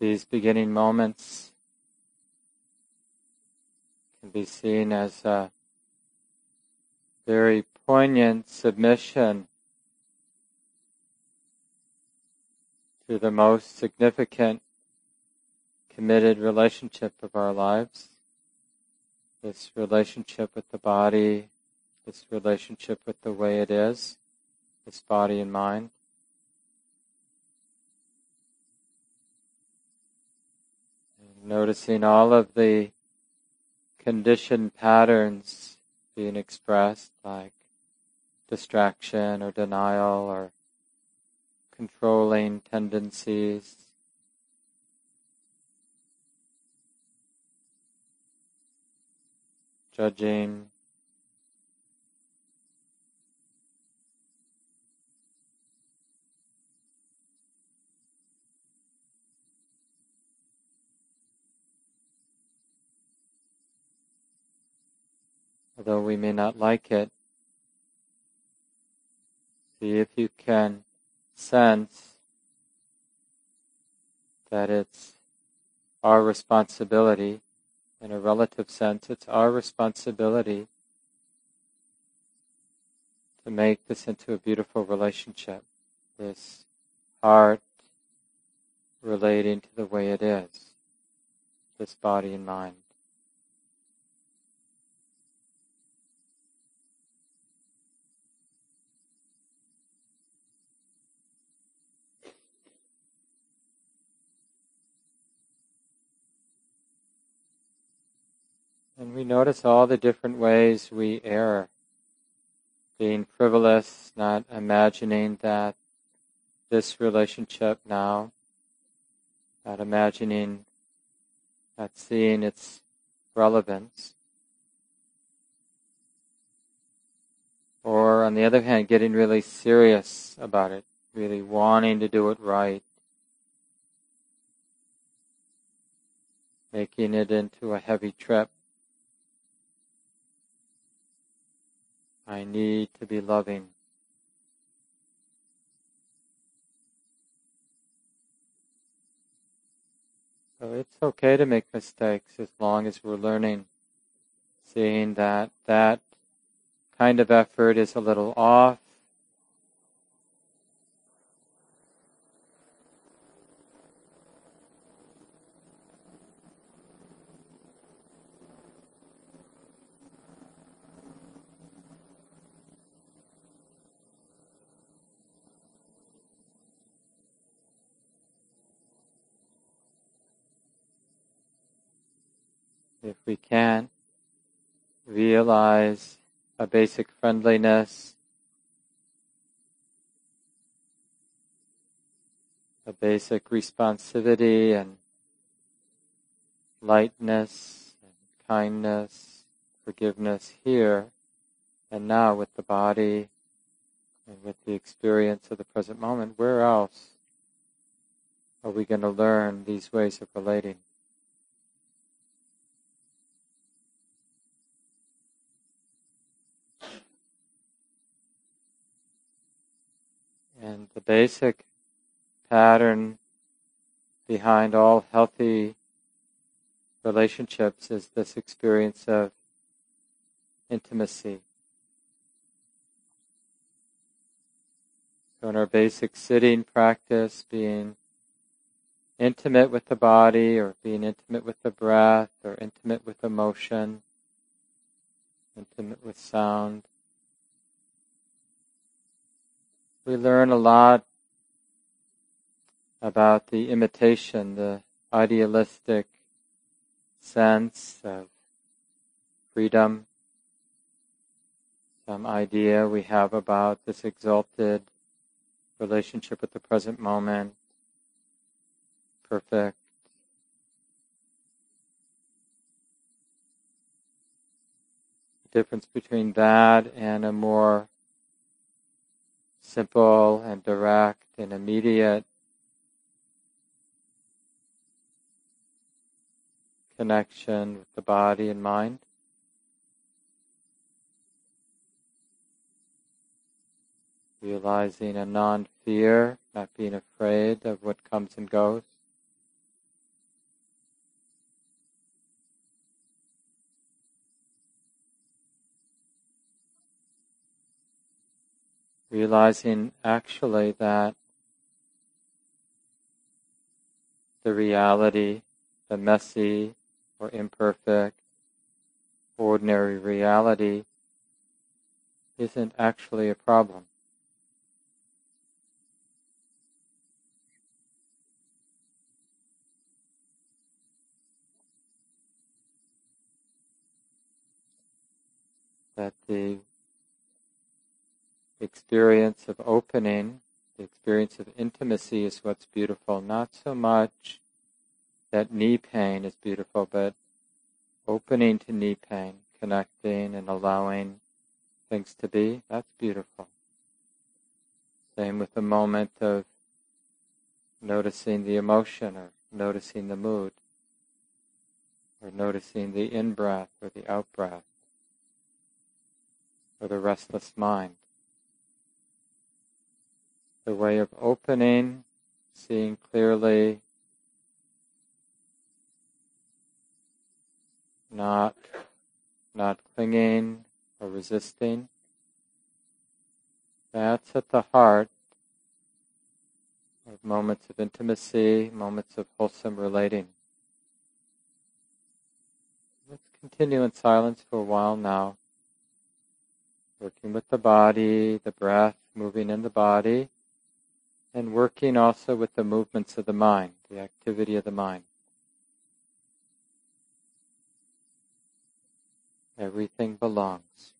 These beginning moments can be seen as a very poignant submission to the most significant committed relationship of our lives. This relationship with the body, this relationship with the way it is, this body and mind. Noticing all of the conditioned patterns being expressed like distraction or denial or controlling tendencies. Judging, although we may not like it. See if you can sense that it's our responsibility, in a relative sense, it's our responsibility to make this into a beautiful relationship, this heart relating to the way it is, this body and mind. And we notice all the different ways we err. Being frivolous, not imagining that this relationship now, not imagining, not seeing its relevance. Or on the other hand, getting really serious about it, really wanting to do it right. Making it into a heavy trip. I need to be loving. So it's okay to make mistakes as long as we're learning, seeing that that kind of effort is a little off, if we can't realize a basic friendliness, a basic responsivity and lightness and kindness, forgiveness here and now with the body and with the experience of the present moment. Where else are we going to learn these ways of relating? And the basic pattern behind all healthy relationships is this experience of intimacy. So in our basic sitting practice, being intimate with the body or being intimate with the breath or intimate with emotion, intimate with sound, we learn a lot about the imitation, the idealistic sense of freedom, some idea we have about this exalted relationship with the present moment, perfect. Difference between that and a more simple and direct and immediate connection with the body and mind. Realizing a non fear, not being afraid of what comes and goes. Realizing actually that the reality, the messy or imperfect, ordinary reality isn't actually a problem. That the experience of opening, the experience of intimacy is what's beautiful. Not so much that knee pain is beautiful, but opening to knee pain, connecting and allowing things to be, that's beautiful. Same with the moment of noticing the emotion or noticing the mood or noticing the in breath or the out breath or the restless mind the way of opening, seeing clearly, not not clinging or resisting. That's at the heart of moments of intimacy, moments of wholesome relating. Let's continue in silence for a while now, working with the body, the breath, moving in the body and working also with the movements of the mind, the activity of the mind. Everything belongs.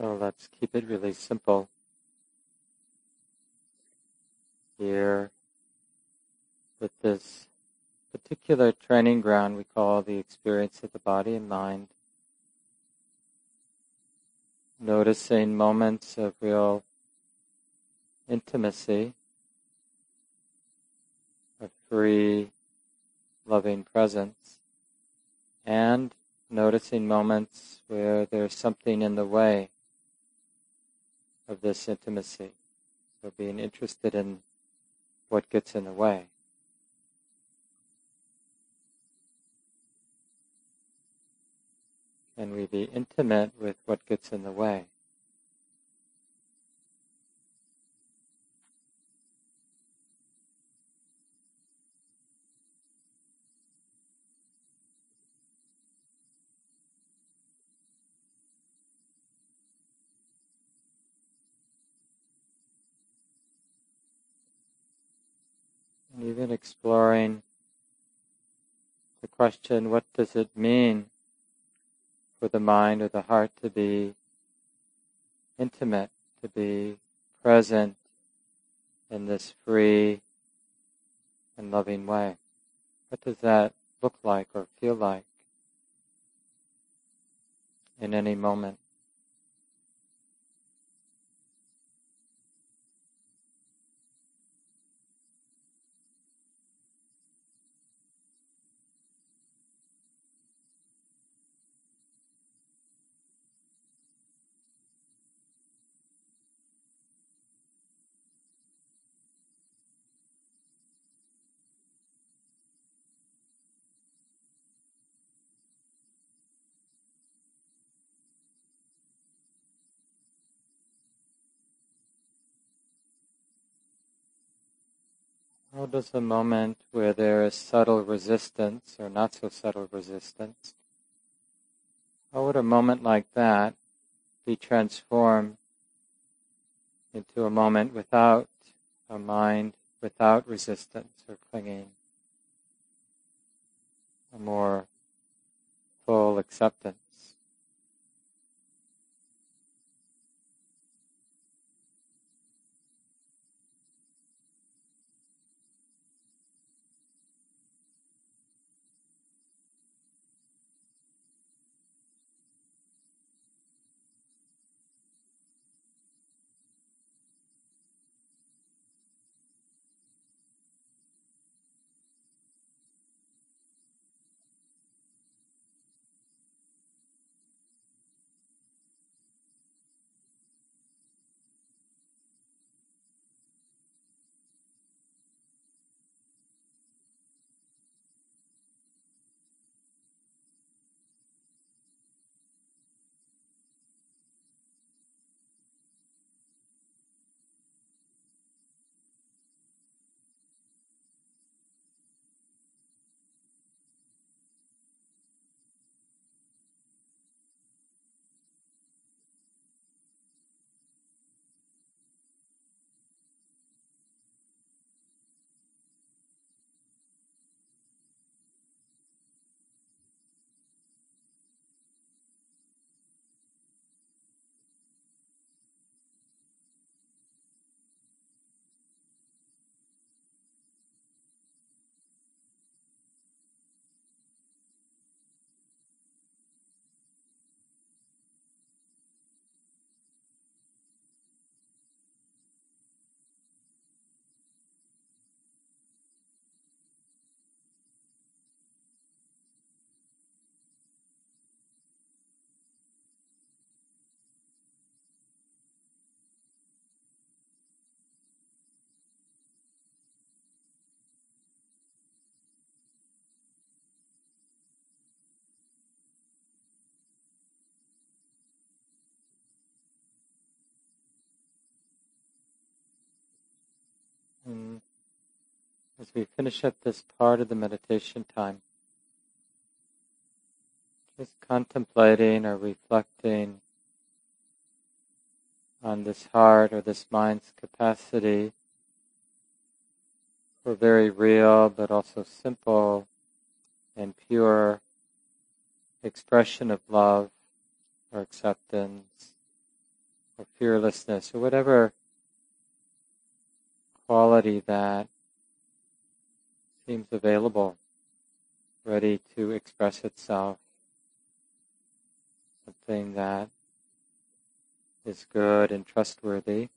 So let's keep it really simple. Here, with this particular training ground we call the experience of the body and mind, noticing moments of real intimacy, of free, loving presence, and noticing moments where there's something in the way of this intimacy. So being interested in what gets in the way. Can we be intimate with what gets in the way? Even exploring the question, what does it mean for the mind or the heart to be intimate, to be present in this free and loving way? What does that look like or feel like in any moment? How does a moment where there is subtle resistance or not so subtle resistance, how would a moment like that be transformed into a moment without a mind, without resistance or clinging, a more full acceptance? And as we finish up this part of the meditation time, just contemplating or reflecting on this heart or this mind's capacity for very real but also simple and pure expression of love or acceptance or fearlessness or whatever quality that seems available, ready to express itself. Something that is good and trustworthy.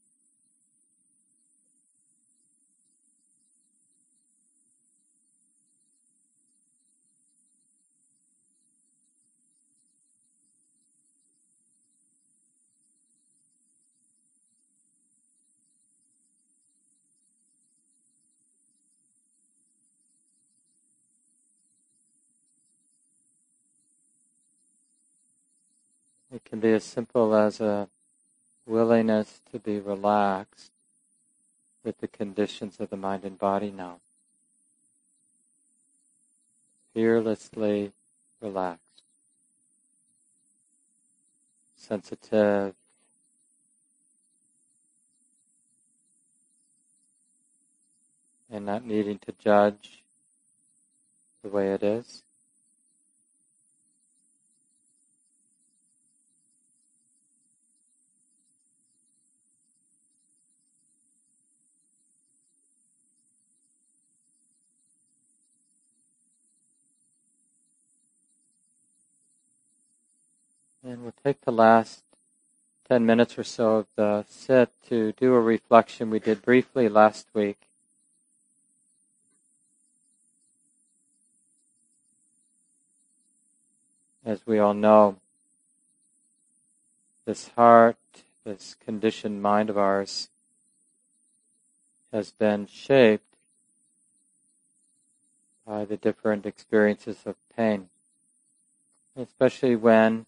It can be as simple as a willingness to be relaxed with the conditions of the mind and body now. Fearlessly relaxed. Sensitive. And not needing to judge the way it is. And we'll take the last 10 minutes or so of the sit to do a reflection we did briefly last week. As we all know, this heart, this conditioned mind of ours, has been shaped by the different experiences of pain. Especially when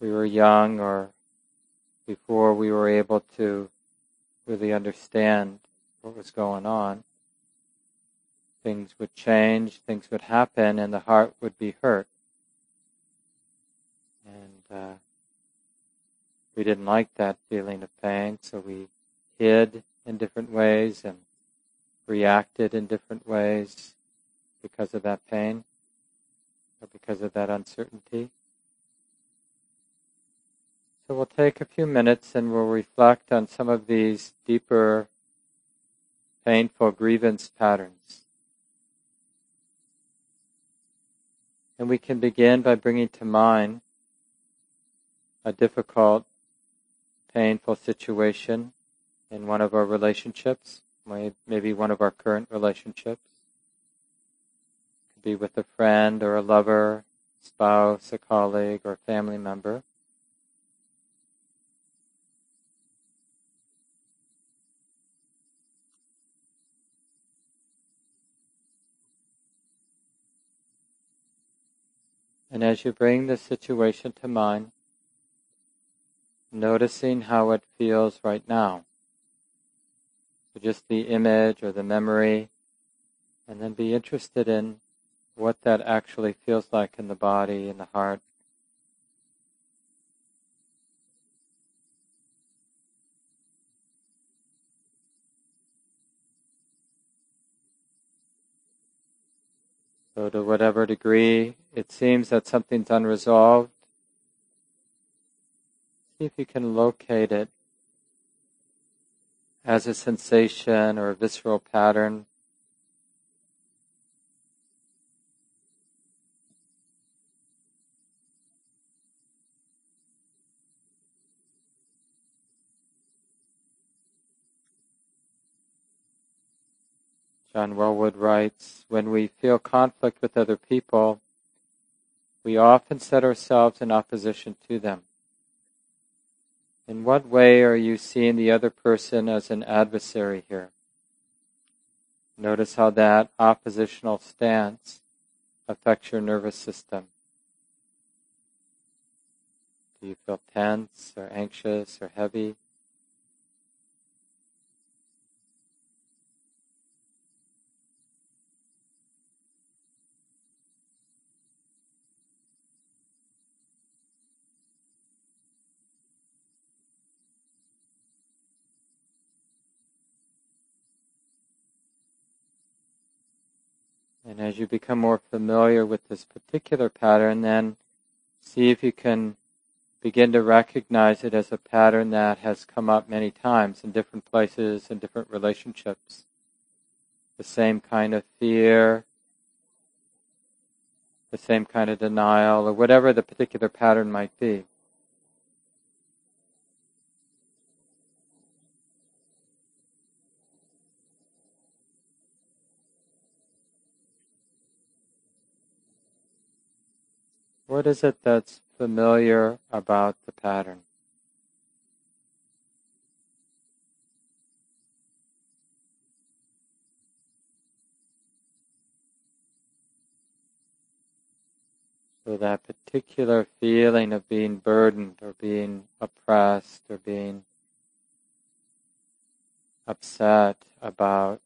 we were young or before we were able to really understand what was going on, things would change, things would happen, and the heart would be hurt. And uh, we didn't like that feeling of pain, so we hid in different ways and reacted in different ways because of that pain or because of that uncertainty. So we'll take a few minutes and we'll reflect on some of these deeper, painful grievance patterns. And we can begin by bringing to mind a difficult, painful situation in one of our relationships, maybe one of our current relationships. It could be with a friend or a lover, spouse, a colleague, or family member. And as you bring the situation to mind, noticing how it feels right now. So just the image or the memory, and then be interested in what that actually feels like in the body, in the heart. So, to whatever degree it seems that something's unresolved, see if you can locate it as a sensation or a visceral pattern. John Welwood writes, when we feel conflict with other people, we often set ourselves in opposition to them. In what way are you seeing the other person as an adversary here? Notice how that oppositional stance affects your nervous system. Do you feel tense or anxious or heavy? And as you become more familiar with this particular pattern, then see if you can begin to recognize it as a pattern that has come up many times in different places and different relationships. The same kind of fear, the same kind of denial, or whatever the particular pattern might be. What is it that's familiar about the pattern? So that particular feeling of being burdened or being oppressed or being upset about,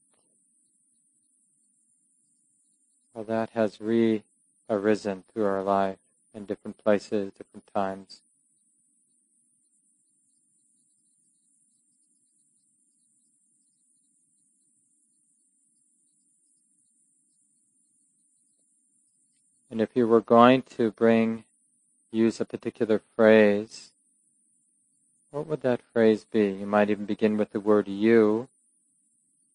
well, that has re-arisen through our life in different places, different times. And if you were going to bring, use a particular phrase, what would that phrase be? You might even begin with the word you,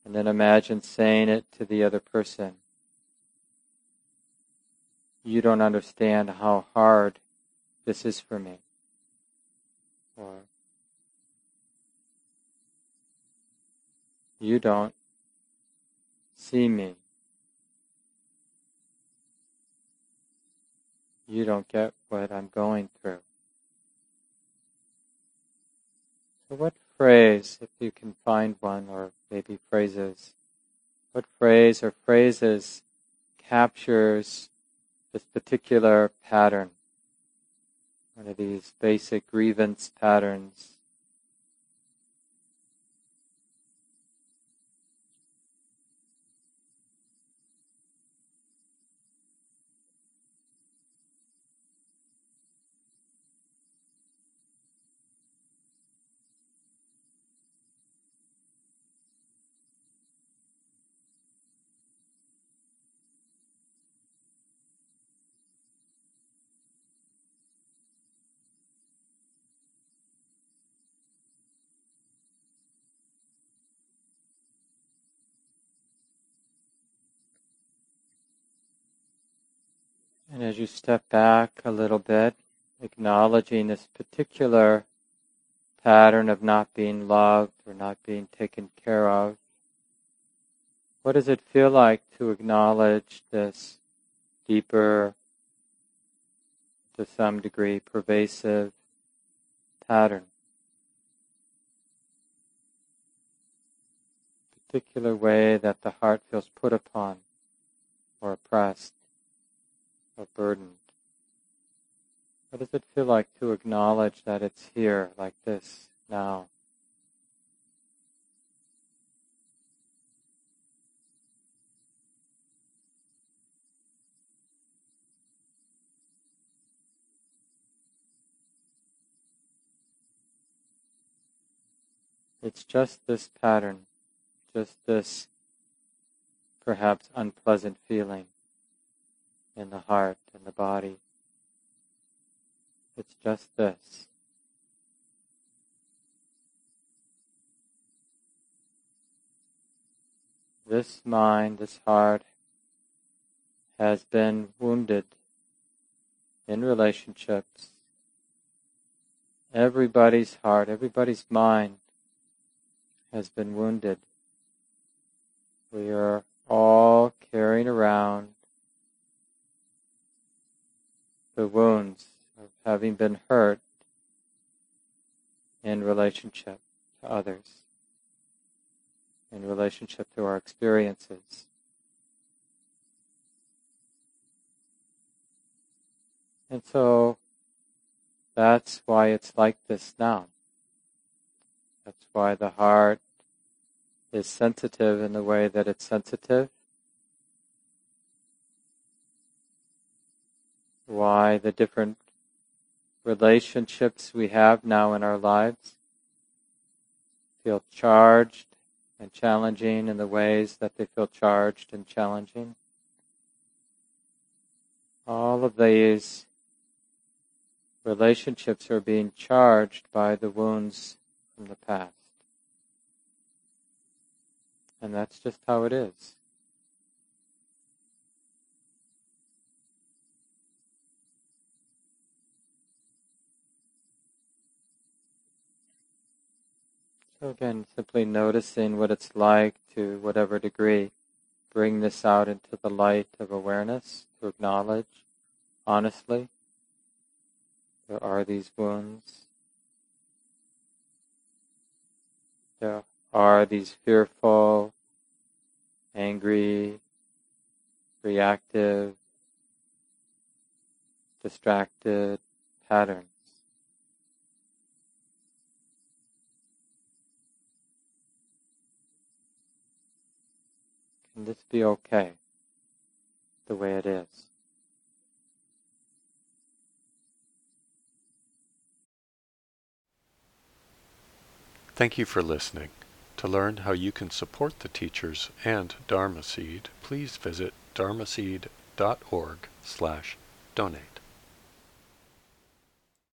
and then imagine saying it to the other person. You don't understand how hard this is for me. Or, you don't see me. you don't get what I'm going through. So what phrase, if you can find one, or maybe phrases, what phrase or phrases captures this particular pattern, one of these basic grievance patterns And as you step back a little bit, acknowledging this particular pattern of not being loved or not being taken care of, what does it feel like to acknowledge this deeper, to some degree, pervasive pattern? Particular way that the heart feels put upon or oppressed or burdened? What does it feel like to acknowledge that it's here like this now? It's just this pattern, just this perhaps unpleasant feeling in the heart and the body. It's just this. This mind, this heart, has been wounded in relationships. Everybody's heart, everybody's mind has been wounded. We are all carrying around the wounds of having been hurt in relationship to others, in relationship to our experiences. And so that's why it's like this now. That's why the heart is sensitive in the way that it's sensitive. Why the different relationships we have now in our lives feel charged and challenging in the ways that they feel charged and challenging. All of these relationships are being charged by the wounds from the past. And that's just how it is. So again, simply noticing what it's like to whatever degree bring this out into the light of awareness, to acknowledge honestly there are these wounds. There are these fearful, angry, reactive, distracted patterns. Can this be okay the way it is? Thank you for listening. To learn how you can support the teachers and Dharma Seed, please visit dharmaseed.org slash donate.